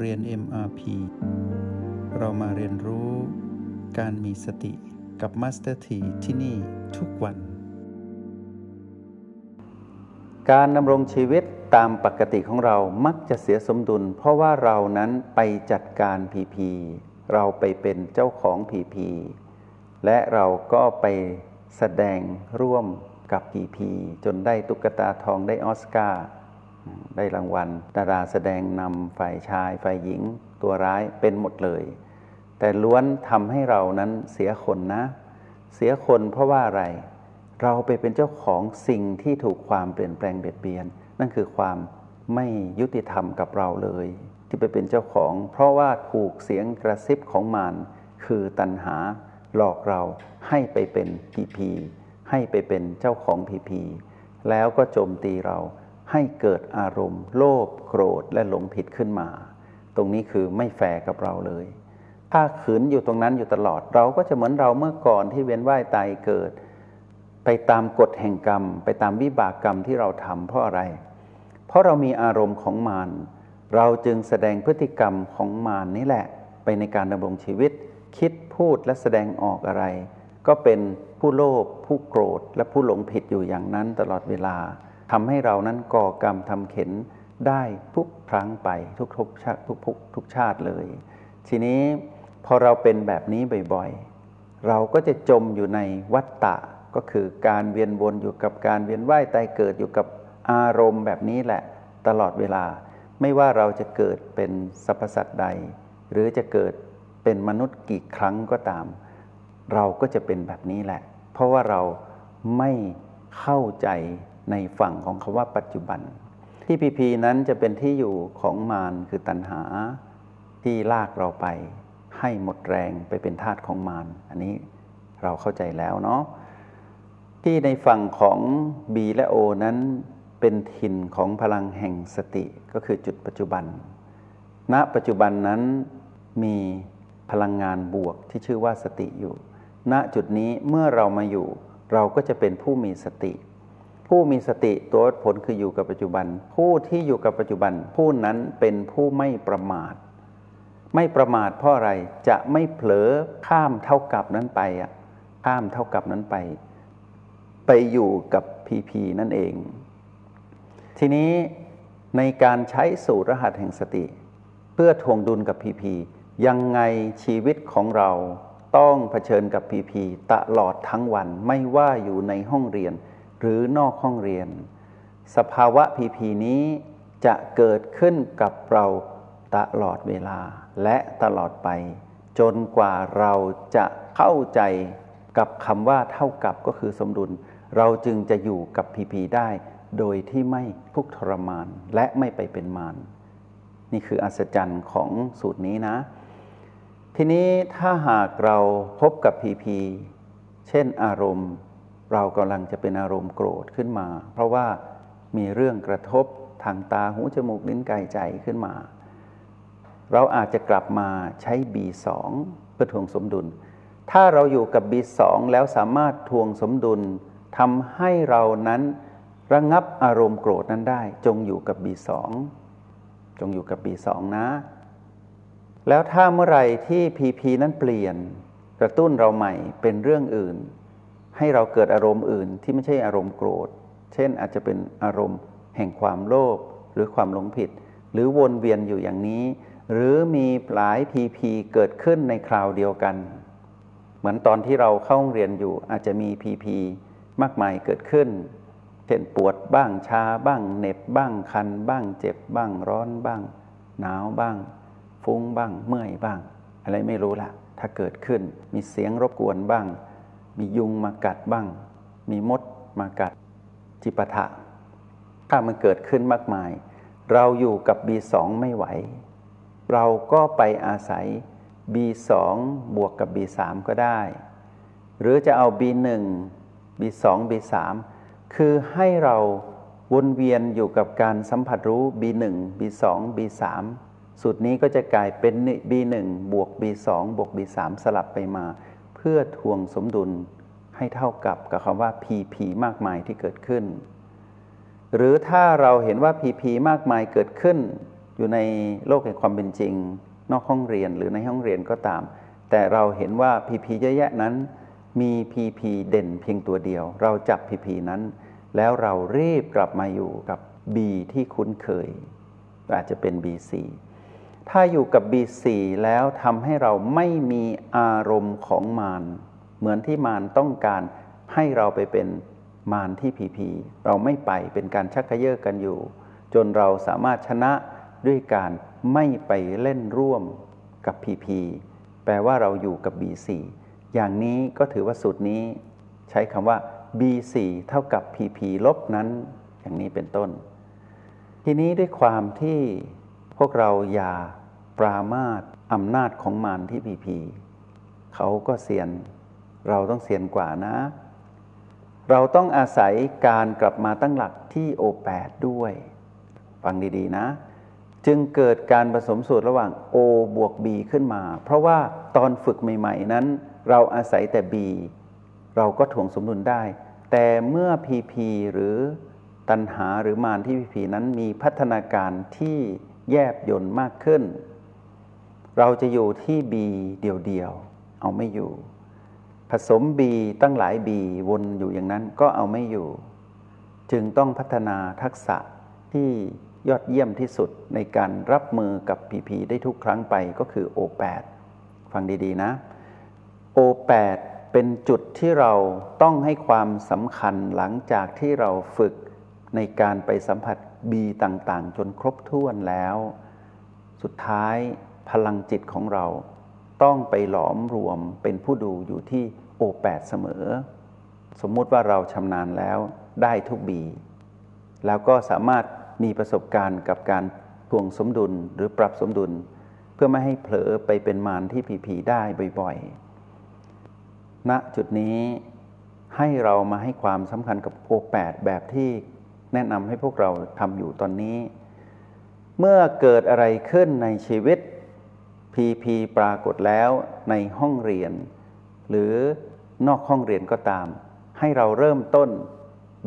เรียน MRP เรามาเรียนรู้การมีสติกับ Master T ที่ที่นี่ทุกวัน การดำรงชีวิตตามปกติของเรามักจะเสียสมดุล เพราะว่าเรานั้นไปจัดการพีพีเราไปเป็นเจ้าของพีพีและเราก็ไปแสดงร่วมกับพีพีจนได้ตุ๊กตาทองได้ออสการ์ ได้รางวัลดาราแสดงนำฝ่ายชายฝ่ายหญิง ตัวร้ายเป็นหมดเลย แต่ล้วนทำให้เรานั้นเสียคนนะ เสียคนเพราะว่าอะไร เราไปเป็นเจ้าของสิ่งที่ถูกความเปลี่ยนแปลงเบียดเบียน นั่นคือความไม่ยุติธรรมกับเราเลย ที่ไปเป็นเจ้าของ เพราะว่าถูกเสียงกระซิบของมารคือตัณหาหลอกเราให้ไปเป็นพีพีให้ไปเป็นเจ้าของพีพีแล้วก็โจมตีเรา ให้เกิดอารมณ์ โลภโกรธและหลงผิดขึ้นมา ตรงนี้คือไม่แฟร์กับเราเลย ถ้าขืนอยู่ตรงนั้นอยู่ตลอดเราก็จะเหมือนเราเมื่อก่อนที่เวียนว่ายตายเกิด ไปตามกฎแห่งกรรม ไปตามวิบากกรรมที่เราทำเพราะอะไร เพราะเรามีอารมณ์ของมารเราจึงแสดงพฤติกรรมของมารนี่แหละ ไปในการดำรงชีวิต คิดพูดและแสดงออกอะไร ก็เป็นผู้โลภผู้โกรธและผู้หลงผิดอยู่อย่างนั้นตลอดเวลา ทำให้เรานั้นก่อกรรมทำเข็นได้ทุกครั้งไปทุกทุกชาติทุกทุกทุกชาติเลย ทีนี้พอเราเป็นแบบนี้บ่อยๆ เราก็จะจมอยู่ในวัฏฏะก็คือการเวียนวนอยู่กับการเวียนว่ายตายเกิดอยู่กับอารมณ์แบบนี้แหละ ตลอดเวลา ไม่ว่าเราจะเกิดเป็นสรรพสัตว์ใด หรือจะเกิดเป็นมนุษย์กี่ครั้งก็ตาม เราก็จะเป็นแบบนี้แหละ เพราะว่าเราไม่เข้าใจ ในฝั่งของคาว่าปัจจุบัน ที่พีพีนั้นจะเป็นที่อยู่ของมารคือตัณหาที่ลากเราไป ให้หมดแรงไปเป็นทาสของมารอันนี้เราเข้าใจแล้วเนาะที่ในฝั่งของ B และ O นั้นเป็นถิ่นของพลังแห่งสติก็คือจุดปัจจุบัน ณ ปัจจุบันนั้นมีพลังงานบวกที่ชื่อว่าสติอยู่ ณ จุดนี้เมื่อเรามาอยู่ เราก็จะเป็นผู้มีสติ ผู้มีสติตัวผลคืออยู่กับปัจจุบัน ผู้ที่อยู่กับปัจจุบัน ผู้นั้นเป็นผู้ไม่ประมาท ไม่ประมาทเพราะอะไรจะไม่เผลอข้ามเท่ากับนั้นไปอะข้ามเท่ากับนั้นไป ไปอยู่กับพีพีนั่นเอง ทีนี้ในการใช้สูตรรหัสแห่งสติ เพื่อทวงดุลกับพีพียังไงชีวิตของเราต้องเผชิญกับพีพีตลอดทั้งวันไม่ว่าอยู่ในห้องเรียน หรือนอกห้องเรียน สภาวะพีพีนี้จะเกิดขึ้นกับเราตลอดเวลาและตลอดไป จนกว่าเราจะเข้าใจกับคำว่าเท่ากับก็คือสมดุล เราจึงจะอยู่กับพีพีได้ โดยที่ไม่ทุกทรมานและไม่ไปเป็นมารนี่คืออัศจรรย์ของสูตรนี้นะ ทีนี้ถ้าหากเราพบกับพีพีเช่นอารมณ์ เรากำลังจะเป็นอารมณ์โกรธขึ้นมา เพราะว่ามีเรื่องกระทบทางตาหูจมูกลิ้นกายใจขึ้นมา เราอาจจะกลับมาใช้ B2 เพื่อทวงสมดุล ถ้าเราอยู่กับ B2 แล้วสามารถทวงสมดุลทำให้เรานั้นระงงับอารมณ์โกรธนั้นได้ จงอยู่กับ B2 จงอยู่กับ B2 นะ แล้วถ้าเมื่อไหร่ที่ PP นั้นเปลี่ยนกระตุ้นเราใหม่เป็นเรื่องอื่น ให้เราเกิดอารมณ์อื่นที่ไม่ใช่อารมณ์โกรธ เช่นอาจจะเป็นอารมณ์แห่งความโลภหรือความหลงผิด หรือวนเวียนอยู่อย่างนี้ หรือมีหลายพีพีเกิดขึ้นในคราวเดียวกัน เหมือนตอนที่เราเข้าเรียนอยู่อาจจะมีพีพีมากมายเกิดขึ้นเช่นปวดบ้างชาบ้างเหน็บบ้างคันบ้างเจ็บบ้างร้อนบ้าง หนาวบ้าง ฟุ้งบ้างเมื่อยบ้าง อะไรไม่รู้ละถ้าเกิดขึ้นมีเสียงรบกวนบ้าง มียุงมากัดบ้าง มีมดมากัดจิปะทะ ถ้ามันเกิดขึ้นมากมาย เราอยู่กับ B2 ไม่ไหว เราก็ไปอาศัย B2 บวกกับ B3 ก็ได้ หรือจะเอา B1 B2 B3 คือให้เราวนเวียนอยู่กับการสัมผัสรู้ B1 B2 B3 สุดนี้ก็จะกลายเป็น B1 บวก B2 บวก B3 สลับไปมา เพื่อทวงสมดุลให้เท่ากับกับคำว่า PP มากมายที่เกิดขึ้น หรือถ้าเราเห็นว่า PP มากมายเกิดขึ้น อยู่ในโลกแห่งความเป็นจริง นอกห้องเรียนหรือในห้องเรียนก็ตาม แต่เราเห็นว่าพีพีเยอะแยะนั้น มีพีพีเด่นเพียงตัวเดียว เราจับพีพีนั้น แล้วเรารีบกลับมาอยู่กับ B ที่คุ้นเคย อาจจะเป็น B4 ถ้าอยู่กับ B4 แล้วทำให้เราไม่มีอารมณ์ของมารเหมือนที่มารต้องการให้เราไปเป็นมารที่พีพีเราไม่ไปเป็นการชักกระเยาะกันอยู่ จนเราสามารถชนะด้วยการไม่ไปเล่นร่วมกับพีพีแปลว่าเราอยู่กับ B4 อย่างนี้ก็ถือว่าสูตรนี้ ใช้คำว่า B4 เท่ากับ PP ลบนั้น อย่างนี้เป็นต้น ทีนี้ด้วยความที่ พวกเราอย่าปรามาสอำนาจของมารที่ PP เขาก็เสียน เราต้องเสียนกว่านะ เราต้องอาศัยการกลับมาตั้งหลักที่ O8 ด้วย ฟังดีๆนะ จึงเกิดการผสมสูตรระหว่าง O บวก B ขึ้นมา เพราะว่าตอนฝึกใหม่ ๆ นั้น เราอาศัยแต่ B เราก็ถ่วงสมดุลได้ แต่เมื่อ PP หรือตันหาหรือมารที่ PP นั้นมีพัฒนาการที่ แยบยนต์มากขึ้น เราจะอยู่ที่ B เดียวๆเอาไม่อยู่ ผสม B ตั้งหลาย B วนอยู่อย่างนั้นก็เอาไม่อยู่ จึงต้องพัฒนาทักษะที่ยอดเยี่ยมที่สุดในการรับมือกับ PP ได้ทุกครั้งไปก็คือ O8 ฟังดีๆนะ O8 เป็นจุดที่เราต้องให้ความสำคัญหลังจากที่เราฝึกในการไปสัมผัส B ต่างๆ จนครบถ้วนแล้ว สุดท้ายพลังจิตของเราต้องไปหลอมรวมเป็นผู้ดูอยู่ที่ O8 เสมอ สมมุติว่าเราชำนาญแล้วได้ทุกบี แล้วก็สามารถมีประสบการณ์กับการทวงสมดุลหรือปรับสมดุล เพื่อไม่ให้เผลอไปเป็นมารที่ผีผีได้บ่อยๆณจุดนี้ให้เรามาให้ความสำคัญกับ O8 แบบที่ แนะนำให้พวกเราทำอยู่ตอนนี้ เมื่อเกิดอะไรขึ้นในชีวิต PP ปรากฏแล้วในห้องเรียน หรือนอกห้องเรียนก็ตาม ให้เราเริ่มต้น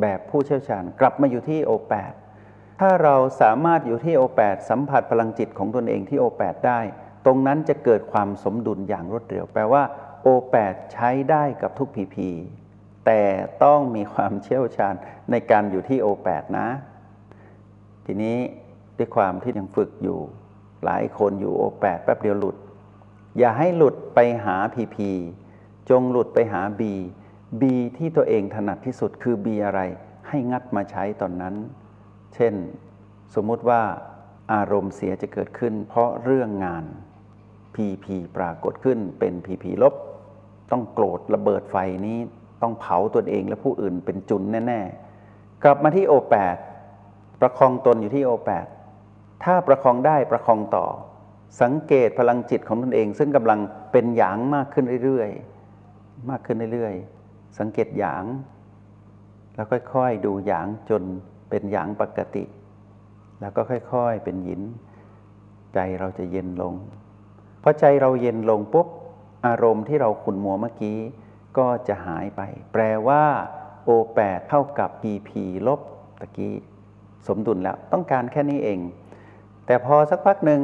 แบบผู้เชี่ยวชาญกลับมาอยู่ที่ O8 ถ้าเราสามารถอยู่ที่ O8 สัมผัสพลังจิตของตนเองที่ O8 ได้ ตรงนั้นจะเกิดความสมดุลอย่างรวดเร็ว แปลว่า O8 ใช้ได้กับทุก PP แต่ต้องมีความเชี่ยวชาญในการอยู่ที่ O8 นะ ทีนี้ด้วยความที่ยังฝึกอยู่ หลายคนอยู่ O8 แปดแป๊บเดียวหลุด อย่าให้หลุดไปหา PP จงหลุดไปหา B B ที่ตัวเองถนัดที่สุดคือ B อะไร ให้งัดมาใช้ตอนนั้น เช่น สมมุติว่าอารมณ์เสียจะเกิดขึ้น เพราะเรื่องงาน PP ปรากฏขึ้นเป็น PP ลบ ต้องโกรธระเบิดไฟนี้ ต้องเผาตัวเองและผู้อื่นเป็นจุนแน่ ๆ กลับมาที่ O8 ประคองตนอยู่ที่ O8 ถ้าประคองได้ประคองต่อ สังเกตพลังจิตของตนเอง ซึ่งกำลังเป็นหยางมากขึ้นเรื่อยๆ มากขึ้นเรื่อยๆ สังเกตหยาง แล้วค่อยๆ ดูหยางจนเป็นหยางปกติ แล้วก็ค่อยๆ เป็นหยิน ใจเราจะเย็นลงพอใจเราเย็นลงปุ๊บอารมณ์ที่เราขุนมัวเมื่อกี้ ก็จะหายไป แปลว่า O8 เท่ากับ PP ลบตะกี้สมดุลแล้วต้องการแค่นี้เอง แต่พอสักพักหนึ่ง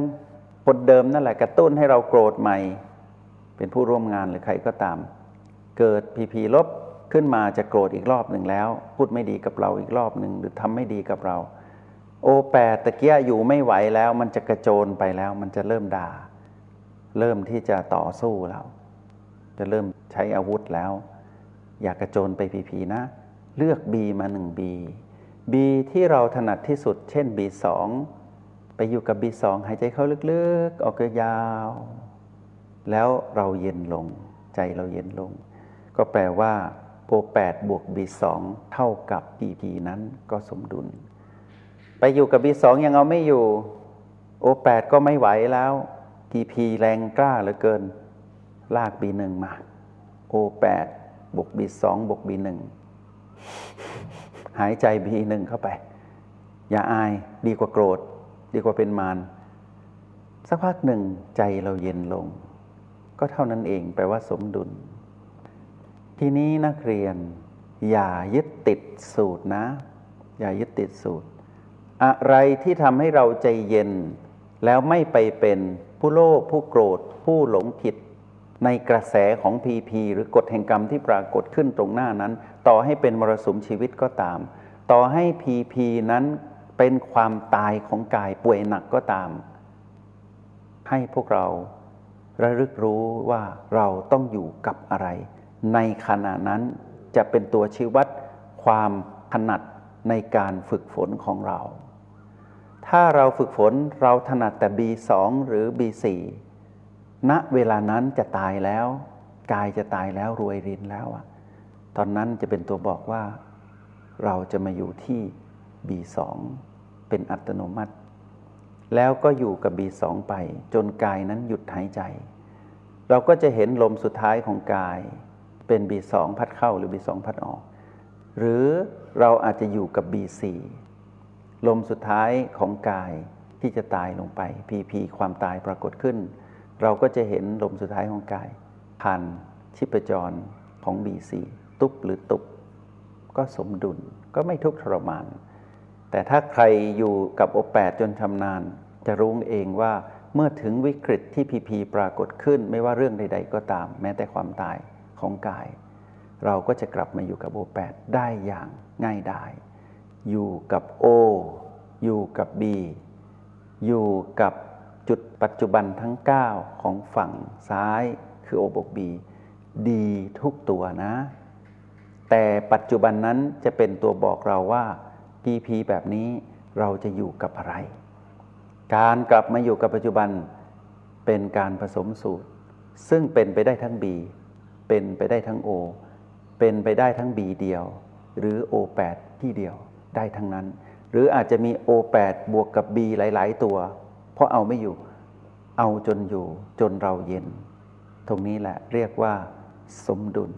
คนเดิมนั่นแหละกระตุ้นให้เราโกรธใหม่ เป็นผู้ร่วมงานหรือใครก็ตาม เกิด PP ลบขึ้นมาจะโกรธอีกรอบหนึ่งแล้ว พูดไม่ดีกับเราอีกรอบหนึ่งหรือทำไม่ดีกับเรา O8 ตะเกียอยู่ไม่ไหวแล้วมันจะกระโจนไปแล้ว มันจะเริ่มด่า เริ่มที่จะต่อสู้แล้วจะเริ่ม ช้อาวุธแล้ว อยากกระโจนไปพีพีนะ เลือก B มา 1B B ที่เราถนัดที่สุด เช่น B2 ไปอยู่กับ B2 หายใจเข้าลึกๆ ออกยาว แล้วเราเย็นลง ใจเราเย็นลง ก็แปลว่า O8 บวก B2 เท่ากับ PP นั้นก็สมดุล ไปอยู่กับ B2 ยังเอาไม่อยู่ O8 ก็ไม่ไหวแล้ว PP แรงกล้าเหลือเกิน ลาก B1 มา O8 บวก B2 บวก B1 หายใจ B1 เข้าไป อย่าอายดีกว่าโกรธ ดีกว่าเป็นมารสักพักหนึ่งใจเราเย็นลง ก็เท่านั้นเองแปลว่าสมดุล ทีนี้นักเรียน อย่ายึดติดสูตรนะ อย่ายึดติดสูตร อะไรที่ทำให้เราใจเย็น แล้วไม่ไปเป็นผู้โลภผู้โกรธ ผู้หลงผิด ในกระแสของพีพีหรือกฎแห่งกรรมที่ปรากฏขึ้นตรงหน้านั้น ต่อให้เป็นมรสุมชีวิตก็ตาม ต่อให้พีพีนั้นเป็นความตายของกายป่วยหนักก็ตาม ให้พวกเราระลึกรู้ว่าเราต้องอยู่กับอะไร ในขณะนั้นจะเป็นตัวชี้วัดความถนัดในการฝึกฝนของเรา ถ้าเราฝึกฝนเราถนัดแต่ B2 หรือ B4 ณเวลานั้นจะตายแล้ว กายจะตายแล้วรวยรินแล้วอะตอนนั้นจะเป็นตัวบอกว่า เราจะมาอยู่ที่ B2 เป็นอัตโนมัติ แล้วก็อยู่กับ B2 ไป จนกายนั้นหยุดหายใจ เราก็จะเห็นลมสุดท้ายของกาย เป็น B2 พัดเข้าหรือ B2 พัดออก หรือเราอาจจะอยู่กับ B4 ลมสุดท้ายของกายที่จะตายลงไป PP ความตายปรากฏขึ้น เราก็จะเห็นลมสุดท้ายของกาย ผ่านชิปจรของ B4 ตุบหรือตุบก็สมดุลก็ไม่ทุกข์ทรมาน แต่ถ้าใครอยู่กับโอแปดจนชำนาญ จะรู้เองว่าเมื่อถึงวิกฤตที่พีพีปรากฏขึ้นไม่ว่าเรื่องใด ๆ ก็ตาม แม้แต่ความตายของกาย เราก็จะกลับมาอยู่กับโอแปดได้อย่างง่ายดายอยู่กับ O ออยู่กับ B อยู่กับ จุดปัจจุบันทั้ง 9 ของฝั่งซ้ายคือ O บวก B ดีทุกตัวนะ แต่ปัจจุบันนั้นจะเป็นตัวบอกเราว่า PP แบบนี้เราจะอยู่กับอะไร การกลับมาอยู่กับปัจจุบันเป็นการผสมสูตร ซึ่งเป็นไปได้ทั้ง B เป็นไปได้ทั้ง O เป็นไปได้ทั้ง B เดียว หรือ O8 ที่เดียวได้ทั้งนั้น หรืออาจจะมี O8 บวกกับ B หลาย ๆ ตัว เพราะเอาไม่อยู่ เอาจนอยู่จนเราเย็น ตรงนี้แหละเรียกว่าสมดุล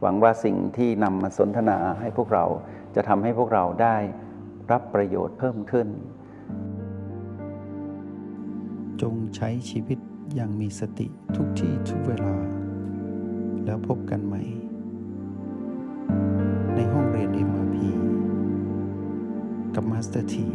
หวังว่าสิ่งที่นำมาสนทนาให้พวกเราจะทำให้พวกเราได้รับประโยชน์เพิ่มขึ้น จงใช้ชีวิตอย่างมีสติทุกที่ทุกเวลา แล้วพบกันใหม่ ในห้องเรียน MRP กับมาสเตอร์ที